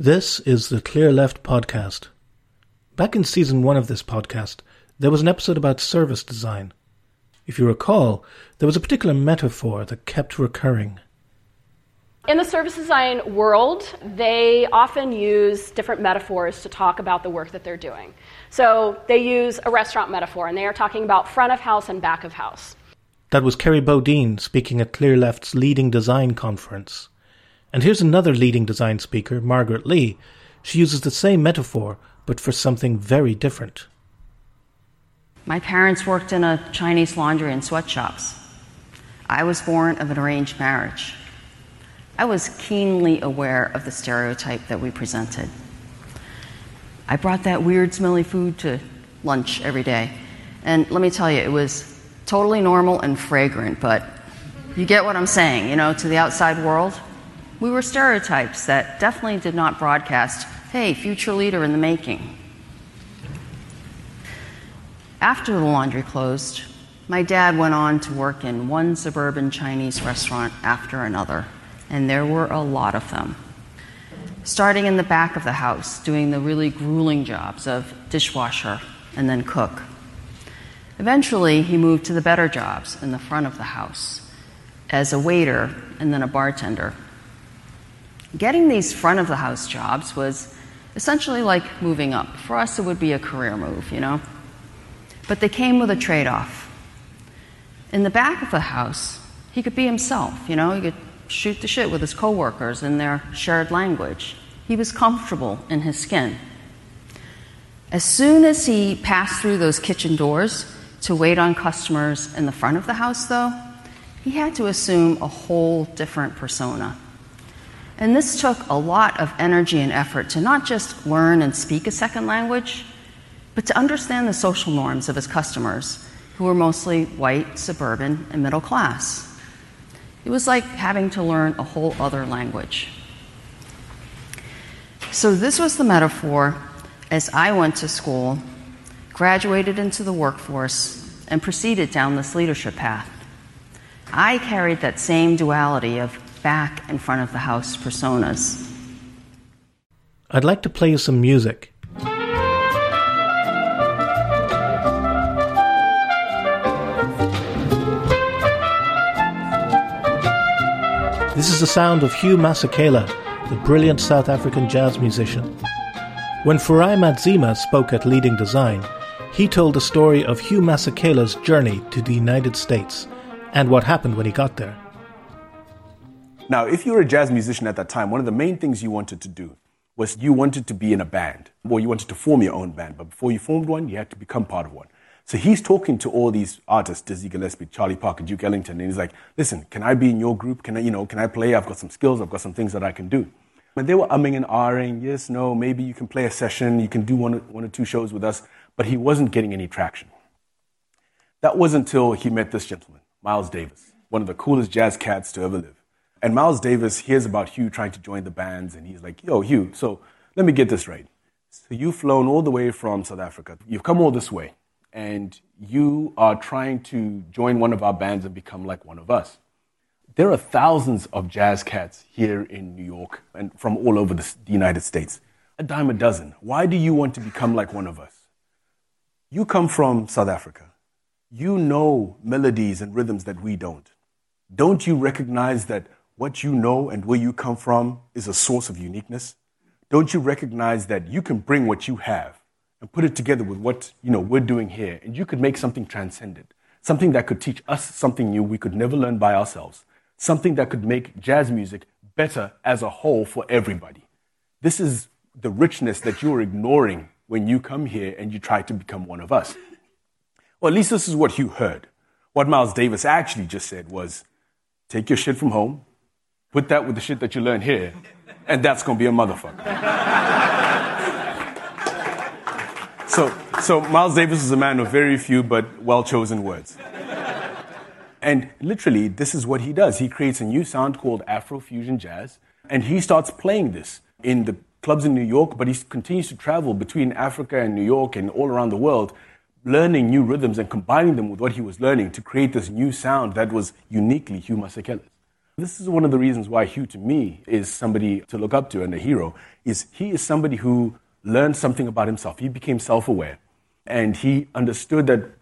This is the Clear Left podcast. Back in season one of this podcast, there was an episode about service design. If you recall, there was a particular metaphor that kept recurring. In the service design world, they often use different metaphors to talk about the work that they're doing. So they use a restaurant metaphor, and they are talking about front of house and back of house. That was Kerry Bodine speaking at Clear Left's leading design conference. And here's another leading design speaker, Margaret Lee. She uses the same metaphor, but for something very different. My parents worked in a Chinese laundry and sweatshops. I was born of an arranged marriage. I was keenly aware of the stereotype that we presented. I brought that weird, smelly food to lunch every day. And let me tell you, it was totally normal and fragrant, but you get what I'm saying, you know, to the outside world. We were stereotypes that definitely did not broadcast, hey, future leader in the making. After the laundry closed, my dad went on to work in one suburban Chinese restaurant after another, and there were a lot of them. Starting in the back of the house, doing the really grueling jobs of dishwasher and then cook. Eventually, he moved to the better jobs in the front of the house as a waiter and then a bartender. Getting these front of the house jobs was essentially like moving up. For us, it would be a career move, you know? But they came with a trade off. In the back of the house, he could be himself, you know? He could shoot the shit with his coworkers in their shared language. He was comfortable in his skin. As soon as he passed through those kitchen doors, to wait on customers in the front of the house, though, he had to assume a whole different persona. And this took a lot of energy and effort to not just learn and speak a second language, but to understand the social norms of his customers, who were mostly white, suburban, and middle class. It was like having to learn a whole other language. So, this was the metaphor as I went to school graduated into the workforce, and proceeded down this leadership path. I carried that same duality of back and front of the house personas. I'd like to play you some music. This is the sound of Hugh Masekela, the brilliant South African jazz musician. When Farai Madzima spoke at Leading Design, he told the story of Hugh Masekela's journey to the United States and what happened when he got there. Now, if you were a jazz musician at that time, one of the main things you wanted to do was you wanted to be in a band, or you wanted to form your own band. But before you formed one, you had to become part of one. So he's talking to all these artists, Dizzy Gillespie, Charlie Parker, Duke Ellington, and he's like, listen, can I be in your group? Can I, you know, can I play? I've got some skills, I've got some things that I can do. And they were umming and ahhing, yes, no, maybe you can play a session, you can do one, one or two shows with us but he wasn't getting any traction. That was until he met this gentleman, Miles Davis, one of the coolest jazz cats to ever live. And Miles Davis hears about Hugh trying to join the bands, and he's like, Yo, Hugh, so let me get this right. So you've flown all the way from South Africa, you've come all this way, and you are trying to join one of our bands and become like one of us. There are thousands of jazz cats here in New York and from all over the United States. A dime a dozen. Why do you want to become like one of us? You come from South Africa. You know melodies and rhythms that we don't. Don't you recognize that what you know and where you come from is a source of uniqueness? Don't you recognize that you can bring what you have and put it together with what you know we're doing here, and you could make something transcendent, something that could teach us something new we could never learn by ourselves, something that could make jazz music better as a whole for everybody. This is the richness that you're ignoring when you come here and you try to become one of us. Well, at least this is what you heard. What Miles Davis actually just said was take your shit from home, put that with the shit that you learn here, and that's gonna be a motherfucker. so, so Miles Davis is a man of very few but well chosen words. And literally, this is what he does. He creates a new sound called Afrofusion Jazz, and he starts playing this in the clubs in New York, but he continues to travel between Africa and New York and all around the world, learning new rhythms and combining them with what he was learning to create this new sound that was uniquely Hugh Masekela's. This is one of the reasons why Hugh, to me, is somebody to look up to and a hero, is he is somebody who learned something about himself. He became self-aware. And he understood that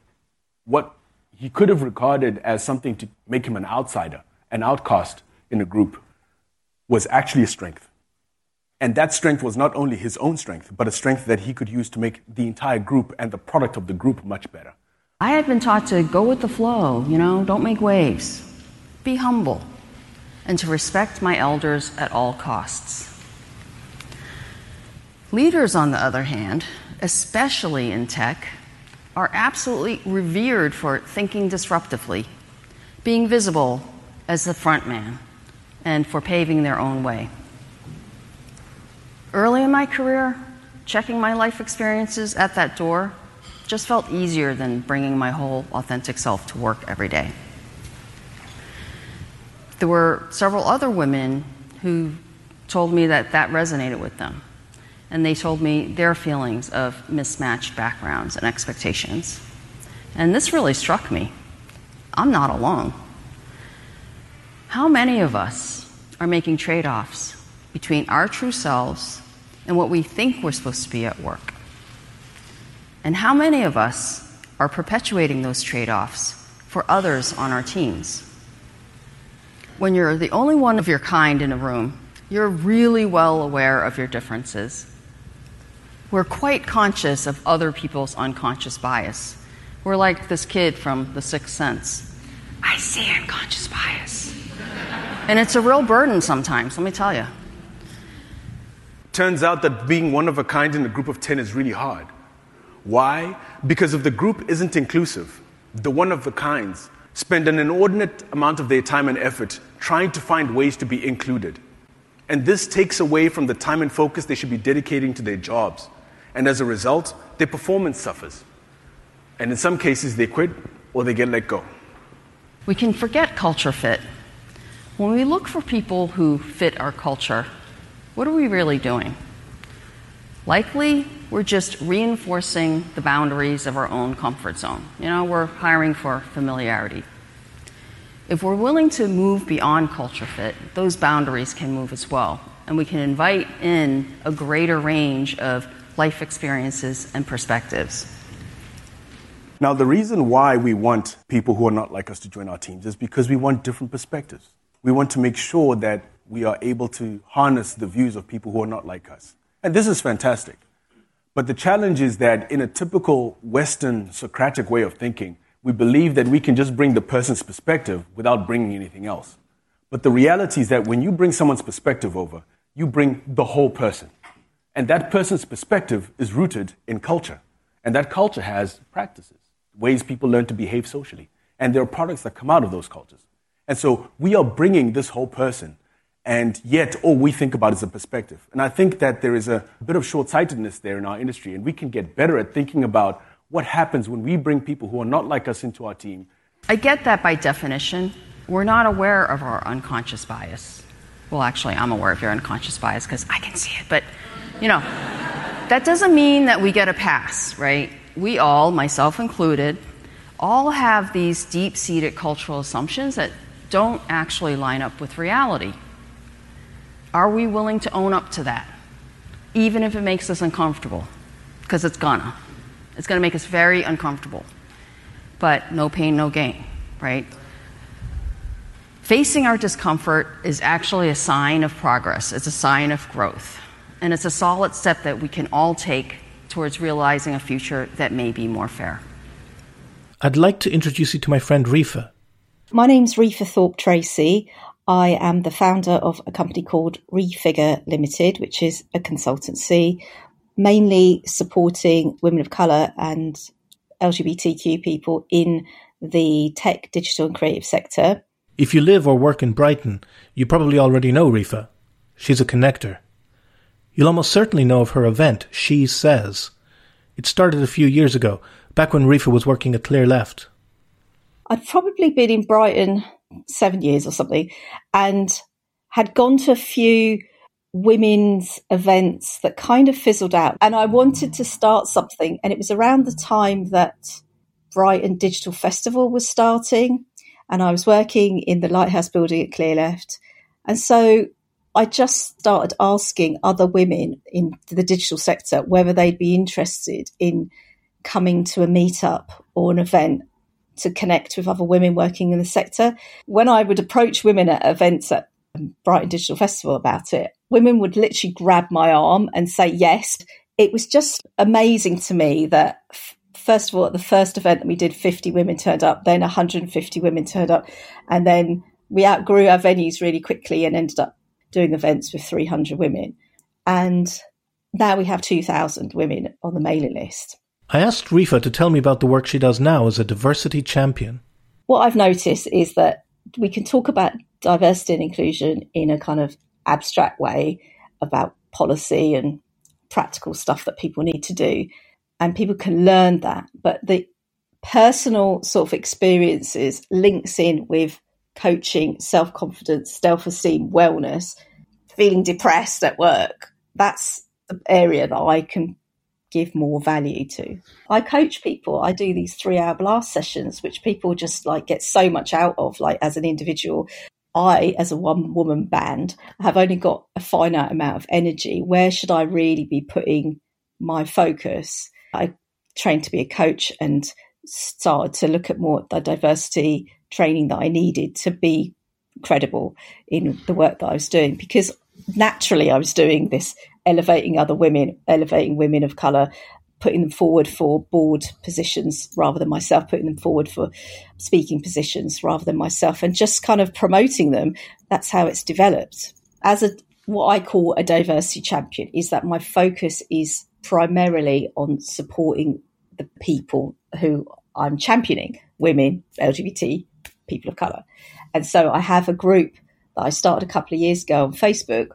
what he could have regarded as something to make him an outsider, an outcast in a group, was actually a strength. And that strength was not only his own strength, but a strength that he could use to make the entire group and the product of the group much better. I had been taught to go with the flow, you know, don't make waves, be humble and to respect my elders at all costs. Leaders, on the other hand, especially in tech, are absolutely revered for thinking disruptively, being visible as the front man, and for paving their own way. Early in my career, checking my life experiences at that door just felt easier than bringing my whole authentic self to work every day there were several other women who told me that that resonated with them. And they told me their feelings of mismatched backgrounds and expectations. And this really struck me. I'm not alone. How many of us are making trade offs between our true selves and what we think we're supposed to be at work? And how many of us are perpetuating those trade offs for others on our teams? When you're the only one of your kind in a room, you're really well aware of your differences. We're quite conscious of other people's unconscious bias. We're like this kid from The Sixth Sense. I see unconscious bias. and it's a real burden sometimes, let me tell you. Turns out that being one of a kind in a group of 10 is really hard. Why? Because if the group isn't inclusive, the one of the kinds spend an inordinate amount of their time and effort trying to find ways to be included. And this takes away from the time and focus they should be dedicating to their jobs. And as a result, their performance suffers. And in some cases, they quit or they get let go. We can forget culture fit. When we look for people who fit our culture, what are we really doing? Likely, we're just reinforcing the boundaries of our own comfort zone. You know, we're hiring for familiarity. If we're willing to move beyond culture fit, those boundaries can move as well. And we can invite in a greater range of life experiences and perspectives. Now, the reason why we want people who are not like us to join our teams is because we want different perspectives. We want to make sure that we are able to harness the views of people who are not like us. And this is fantastic. But the challenge is that in a typical Western Socratic way of thinking, we believe that we can just bring the person's perspective without bringing anything else. But the reality is that when you bring someone's perspective over, you bring the whole person. And that person's perspective is rooted in culture. And that culture has practices, ways people learn to behave socially. And there are products that come out of those cultures. And so we are bringing this whole person and yet all we think about is a perspective. And I think that there is a bit of short sightedness there in our industry, and we can get better at thinking about what happens when we bring people who are not like us into our team. I get that by definition. We're not aware of our unconscious bias. Well, actually, I'm aware of your unconscious bias because I can see it, but you know, that doesn't mean that we get a pass, right? We all, myself included, all have these deep seated cultural assumptions that don't actually line up with reality. Are we willing to own up to that? Even if it makes us uncomfortable? Because it's gonna. It's gonna make us very uncomfortable. But no pain, no gain, right? Facing our discomfort is actually a sign of progress, it's a sign of growth. And it's a solid step that we can all take towards realizing a future that may be more fair. I'd like to introduce you to my friend Rifa. My name's Rifa Thorpe Tracey. I am the founder of a company called Refigure Limited, which is a consultancy mainly supporting women of colour and LGBTQ people in the tech, digital, and creative sector. If you live or work in Brighton, you probably already know Rifa. She's a connector. You'll almost certainly know of her event, She Says. It started a few years ago, back when Rifa was working at Clear Left. I'd probably been in Brighton seven years or something, and had gone to a few women's events that kind of fizzled out. And I wanted to start something, and it was around the time that Brighton Digital Festival was starting. and I was working in the Lighthouse building at Clearleft. And so I just started asking other women in the digital sector whether they'd be interested in coming to a meetup or an event to connect with other women working in the sector. When I would approach women at events at Brighton Digital Festival about it, women would literally grab my arm and say yes. It was just amazing to me that, first of all, at the first event that we did, 50 women turned up, then 150 women turned up, and then we outgrew our venues really quickly and ended up doing events with 300 women. And now we have 2,000 women on the mailing list. I asked Rifa to tell me about the work she does now as a diversity champion. What I've noticed is that we can talk about diversity and inclusion in a kind of abstract way about policy and practical stuff that people need to do. And people can learn that. But the personal sort of experiences links in with coaching, self confidence, self esteem, wellness, feeling depressed at work. That's the area that I can give more value to. I coach people. I do these three hour blast sessions, which people just like get so much out of, like as an individual. I, as a one woman band, have only got a finite amount of energy. Where should I really be putting my focus? I trained to be a coach and started to look at more the diversity training that I needed to be credible in the work that I was doing because naturally I was doing this elevating other women, elevating women of colour, putting them forward for board positions rather than myself, putting them forward for speaking positions rather than myself, and just kind of promoting them. That's how it's developed. As a what I call a diversity champion is that my focus is primarily on supporting the people who I'm championing, women, LGBT, people of colour. And so I have a group that I started a couple of years ago on Facebook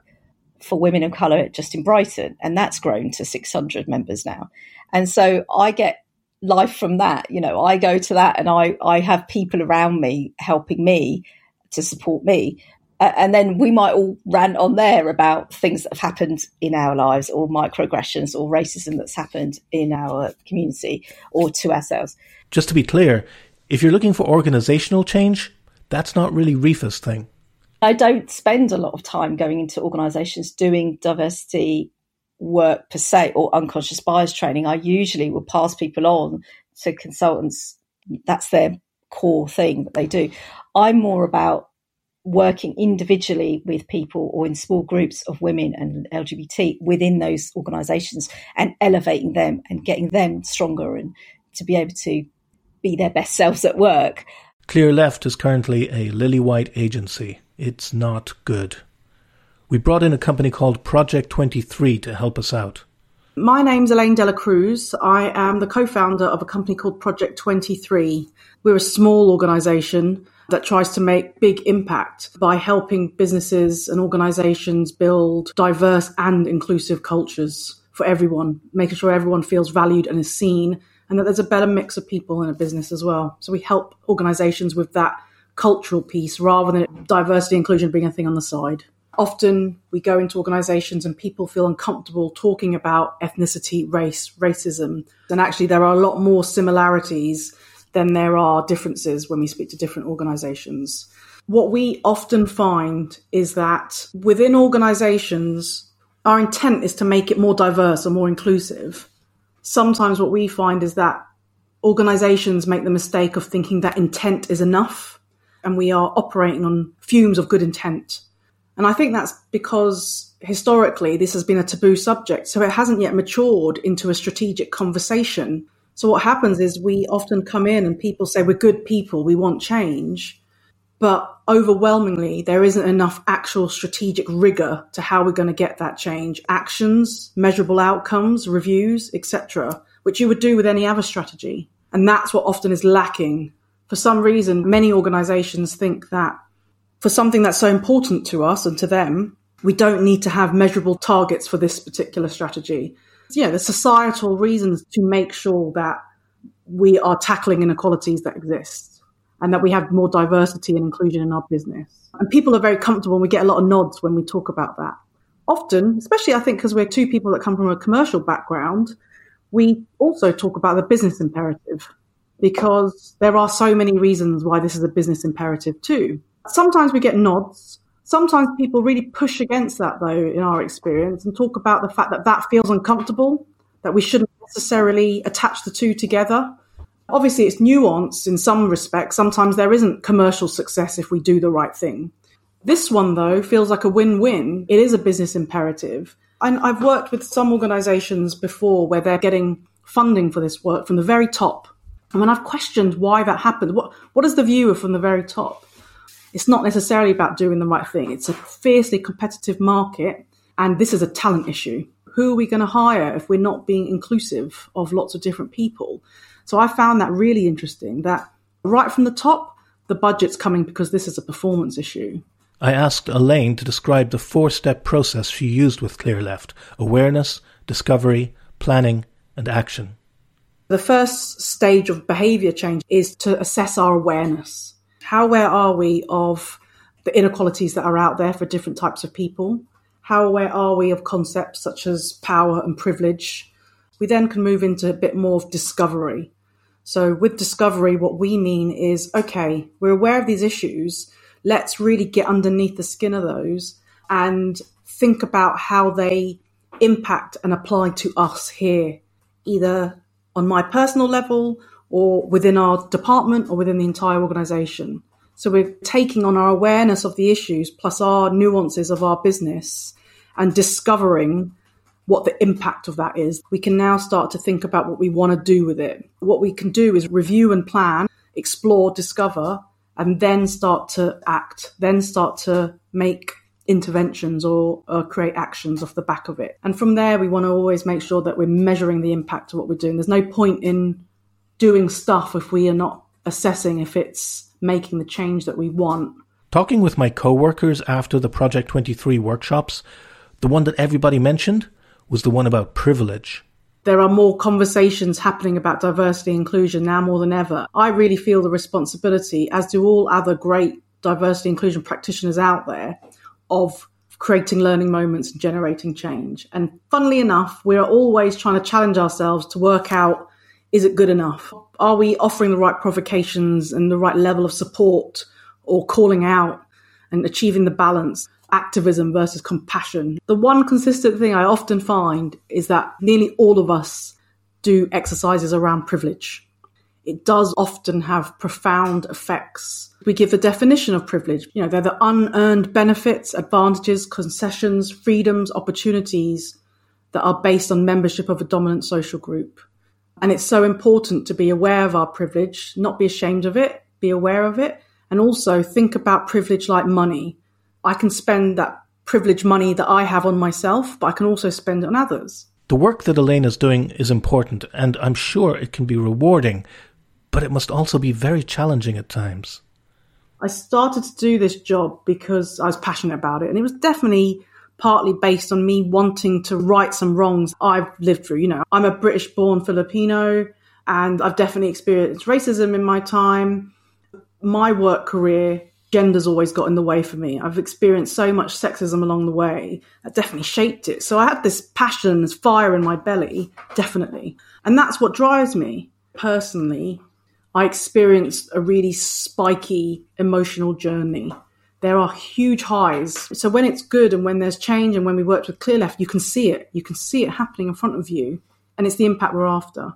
for women of colour just in Brighton, and that's grown to 600 members now. And so I get life from that. You know, I go to that and I, I have people around me helping me to support me. Uh, and then we might all rant on there about things that have happened in our lives or microaggressions or racism that's happened in our community or to ourselves. Just to be clear, if you're looking for organizational change, that's not really Rifa's thing. I don't spend a lot of time going into organisations doing diversity work per se or unconscious bias training. I usually will pass people on to consultants. That's their core thing that they do. I'm more about working individually with people or in small groups of women and LGBT within those organisations and elevating them and getting them stronger and to be able to be their best selves at work. Clear Left is currently a lily white agency. It's not good. We brought in a company called Project 23 to help us out. My name's Elaine Dela Cruz. I am the co founder of a company called Project 23. We're a small organization that tries to make big impact by helping businesses and organizations build diverse and inclusive cultures for everyone, making sure everyone feels valued and is seen, and that there's a better mix of people in a business as well. So we help organizations with that cultural piece rather than diversity inclusion being a thing on the side. Often we go into organizations and people feel uncomfortable talking about ethnicity, race, racism. And actually, there are a lot more similarities than there are differences when we speak to different organizations. What we often find is that within organizations, our intent is to make it more diverse or more inclusive. Sometimes what we find is that organizations make the mistake of thinking that intent is enough and we are operating on fumes of good intent. And I think that's because historically this has been a taboo subject, so it hasn't yet matured into a strategic conversation. So what happens is we often come in and people say, We're good people, we want change. But overwhelmingly, there isn't enough actual strategic rigor to how we're going to get that change. Actions, measurable outcomes, reviews, etc., which you would do with any other strategy. And that's what often is lacking for some reason, many organizations think that for something that's so important to us and to them, we don't need to have measurable targets for this particular strategy. Yeah, the societal reasons to make sure that we are tackling inequalities that exist and that we have more diversity and inclusion in our business. And people are very comfortable and we get a lot of nods when we talk about that. Often, especially I think because we're two people that come from a commercial background, we also talk about the business imperative because there are so many reasons why this is a business imperative too. Sometimes we get nods. Sometimes people really push against that though in our experience and talk about the fact that that feels uncomfortable, that we shouldn't necessarily attach the two together. Obviously, it's nuanced in some respects. Sometimes there isn't commercial success if we do the right thing. This one, though, feels like a win win. It is a business imperative. And I've worked with some organizations before where they're getting funding for this work from the very top. And when I've questioned why that happened, what, what is the view from the very top? It's not necessarily about doing the right thing. It's a fiercely competitive market, and this is a talent issue. Who are we going to hire if we're not being inclusive of lots of different people? So I found that really interesting that right from the top, the budget's coming because this is a performance issue. I asked Elaine to describe the four step process she used with ClearLeft awareness, discovery, planning, and action. The first stage of behaviour change is to assess our awareness. How aware are we of the inequalities that are out there for different types of people? How aware are we of concepts such as power and privilege? We then can move into a bit more of discovery. So, with discovery, what we mean is okay, we're aware of these issues. Let's really get underneath the skin of those and think about how they impact and apply to us here, either on my personal level or within our department or within the entire organization. So we're taking on our awareness of the issues plus our nuances of our business and discovering what the impact of that is. We can now start to think about what we want to do with it. What we can do is review and plan, explore, discover, and then start to act, then start to make interventions or, or, create actions off the back of it. And from there, we want to always make sure that we're measuring the impact of what we're doing. There's no point in doing stuff if we are not assessing if it's making the change that we want. Talking with my co-workers after the Project 23 workshops, the one that everybody mentioned was the one about privilege. There are more conversations happening about diversity and inclusion now more than ever. I really feel the responsibility, as do all other great diversity inclusion practitioners out there, of creating learning moments and generating change. And funnily enough, we're always trying to challenge ourselves to work out is it good enough? Are we offering the right provocations and the right level of support or calling out and achieving the balance? Activism versus compassion. The one consistent thing I often find is that nearly all of us do exercises around privilege. It does often have profound effects we give the definition of privilege. You know, they're the unearned benefits, advantages, concessions, freedoms, opportunities that are based on membership of a dominant social group. And it's so important to be aware of our privilege, not be ashamed of it, be aware of it, and also think about privilege like money. I can spend that privilege money that I have on myself, but I can also spend it on others. The work that Elaine is doing is important, and I'm sure it can be rewarding, but it must also be very challenging at times. I started to do this job because I was passionate about it. And it was definitely partly based on me wanting to right some wrongs I've lived through. You know, I'm a British born Filipino and I've definitely experienced racism in my time. My work career, gender's always got in the way for me. I've experienced so much sexism along the way that definitely shaped it. So I had this passion, this fire in my belly, definitely. And that's what drives me personally I experienced a really spiky emotional journey. There are huge highs. So when it's good and when there's change and when we worked with ClearLeft, you can see it. You can see it happening in front of you, and it's the impact we're after.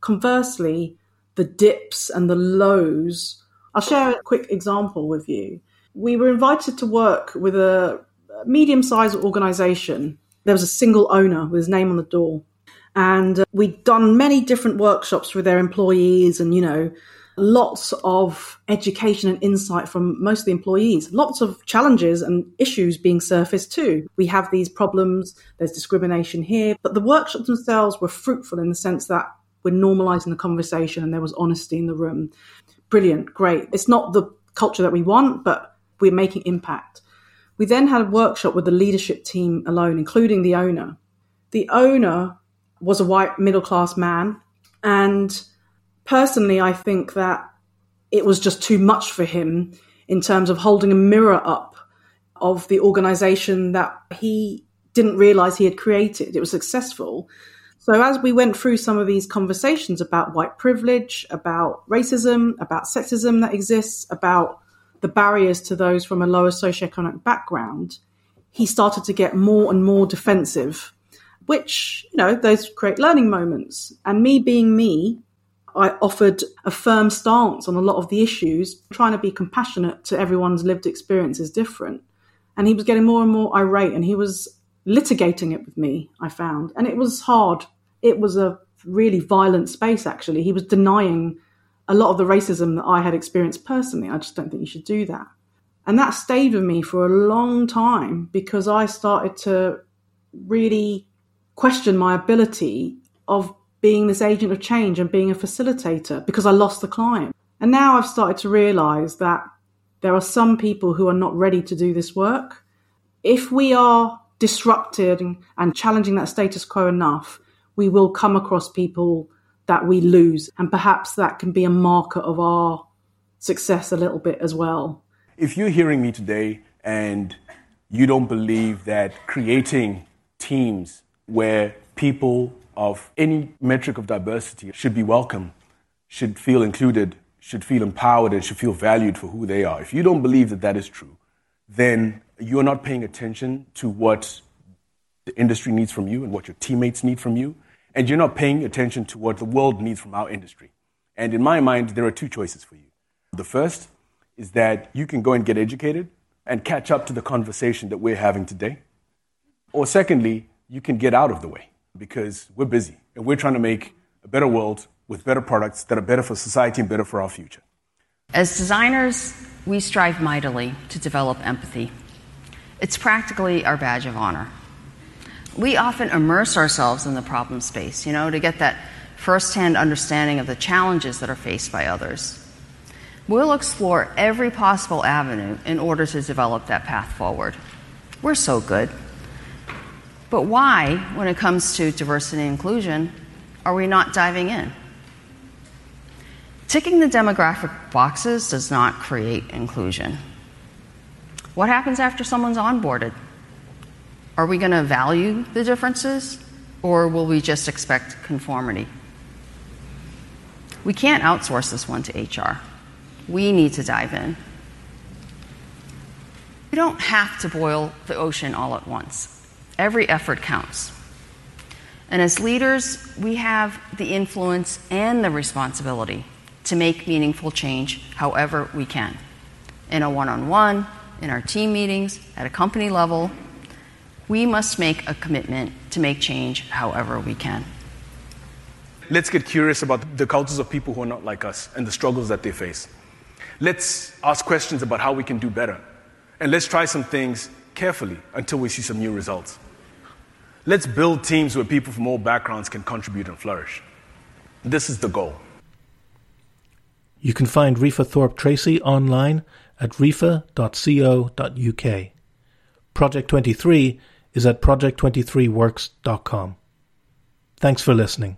Conversely, the dips and the lows. I'll share a quick example with you. We were invited to work with a medium sized organization. There was a single owner with his name on the door. And we'd done many different workshops with their employees and, you know, lots of education and insight from most of the employees, lots of challenges and issues being surfaced too. We have these problems, there's discrimination here, but the workshops themselves were fruitful in the sense that we're normalizing the conversation and there was honesty in the room. Brilliant, great. It's not the culture that we want, but we're making impact. We then had a workshop with the leadership team alone, including the owner. The owner was a white middle class man. And personally, I think that it was just too much for him in terms of holding a mirror up of the organization that he didn't realize he had created. It was successful, So, as we went through some of these conversations about white privilege, about racism, about sexism that exists, about the barriers to those from a lower socioeconomic background, he started to get more and more defensive, which, you know, those create learning moments. And me being me, I offered a firm stance on a lot of the issues, trying to be compassionate to everyone's lived experience is different. And he was getting more and more irate and he was litigating it with me, I found. And it was hard. It was a really violent space, actually. He was denying a lot of the racism that I had experienced personally. I just don't think you should do that. And that stayed with me for a long time because I started to really question my ability of being this agent of change and being a facilitator because I lost the client. And now I've started to realize that there are some people who are not ready to do this work. If we are disrupted and challenging that status quo enough, we will come across people that we lose. And perhaps that can be a marker of our success a little bit as well. If you're hearing me today and you don't believe that creating teams where people of any metric of diversity should be welcome, should feel included, should feel empowered, and should feel valued for who they are. If you don't believe that that is true, then you're not paying attention to what the industry needs from you and what your teammates need from you, and you're not paying attention to what the world needs from our industry. And in my mind, there are two choices for you. The first is that you can go and get educated and catch up to the conversation that we're having today. Or secondly, you can get out of the way because we're busy and we're trying to make a better world with better products that are better for society and better for our future. As designers, we strive mightily to develop empathy. It's practically our badge of honor. We often immerse ourselves in the problem space, you know, to get that firsthand understanding of the challenges that are faced by others. We'll explore every possible avenue in order to develop that path forward. We're so good. But why, when it comes to diversity and inclusion, are we not diving in? Ticking the demographic boxes does not create inclusion. What happens after someone's onboarded? Are we going to value the differences or will we just expect conformity? We can't outsource this one to HR. We need to dive in. We don't have to boil the ocean all at once. Every effort counts. And as leaders, we have the influence and the responsibility to make meaningful change however we can. In a one on one, in our team meetings, at a company level, we must make a commitment to make change however we can. Let's get curious about the cultures of people who are not like us and the struggles that they face. Let's ask questions about how we can do better. And let's try some things carefully until we see some new results. Let's build teams where people from all backgrounds can contribute and flourish. This is the goal. You can find Rifa Thorpe Tracey online at retha.co.uk. Project 23 is at project23works.com. Thanks for listening.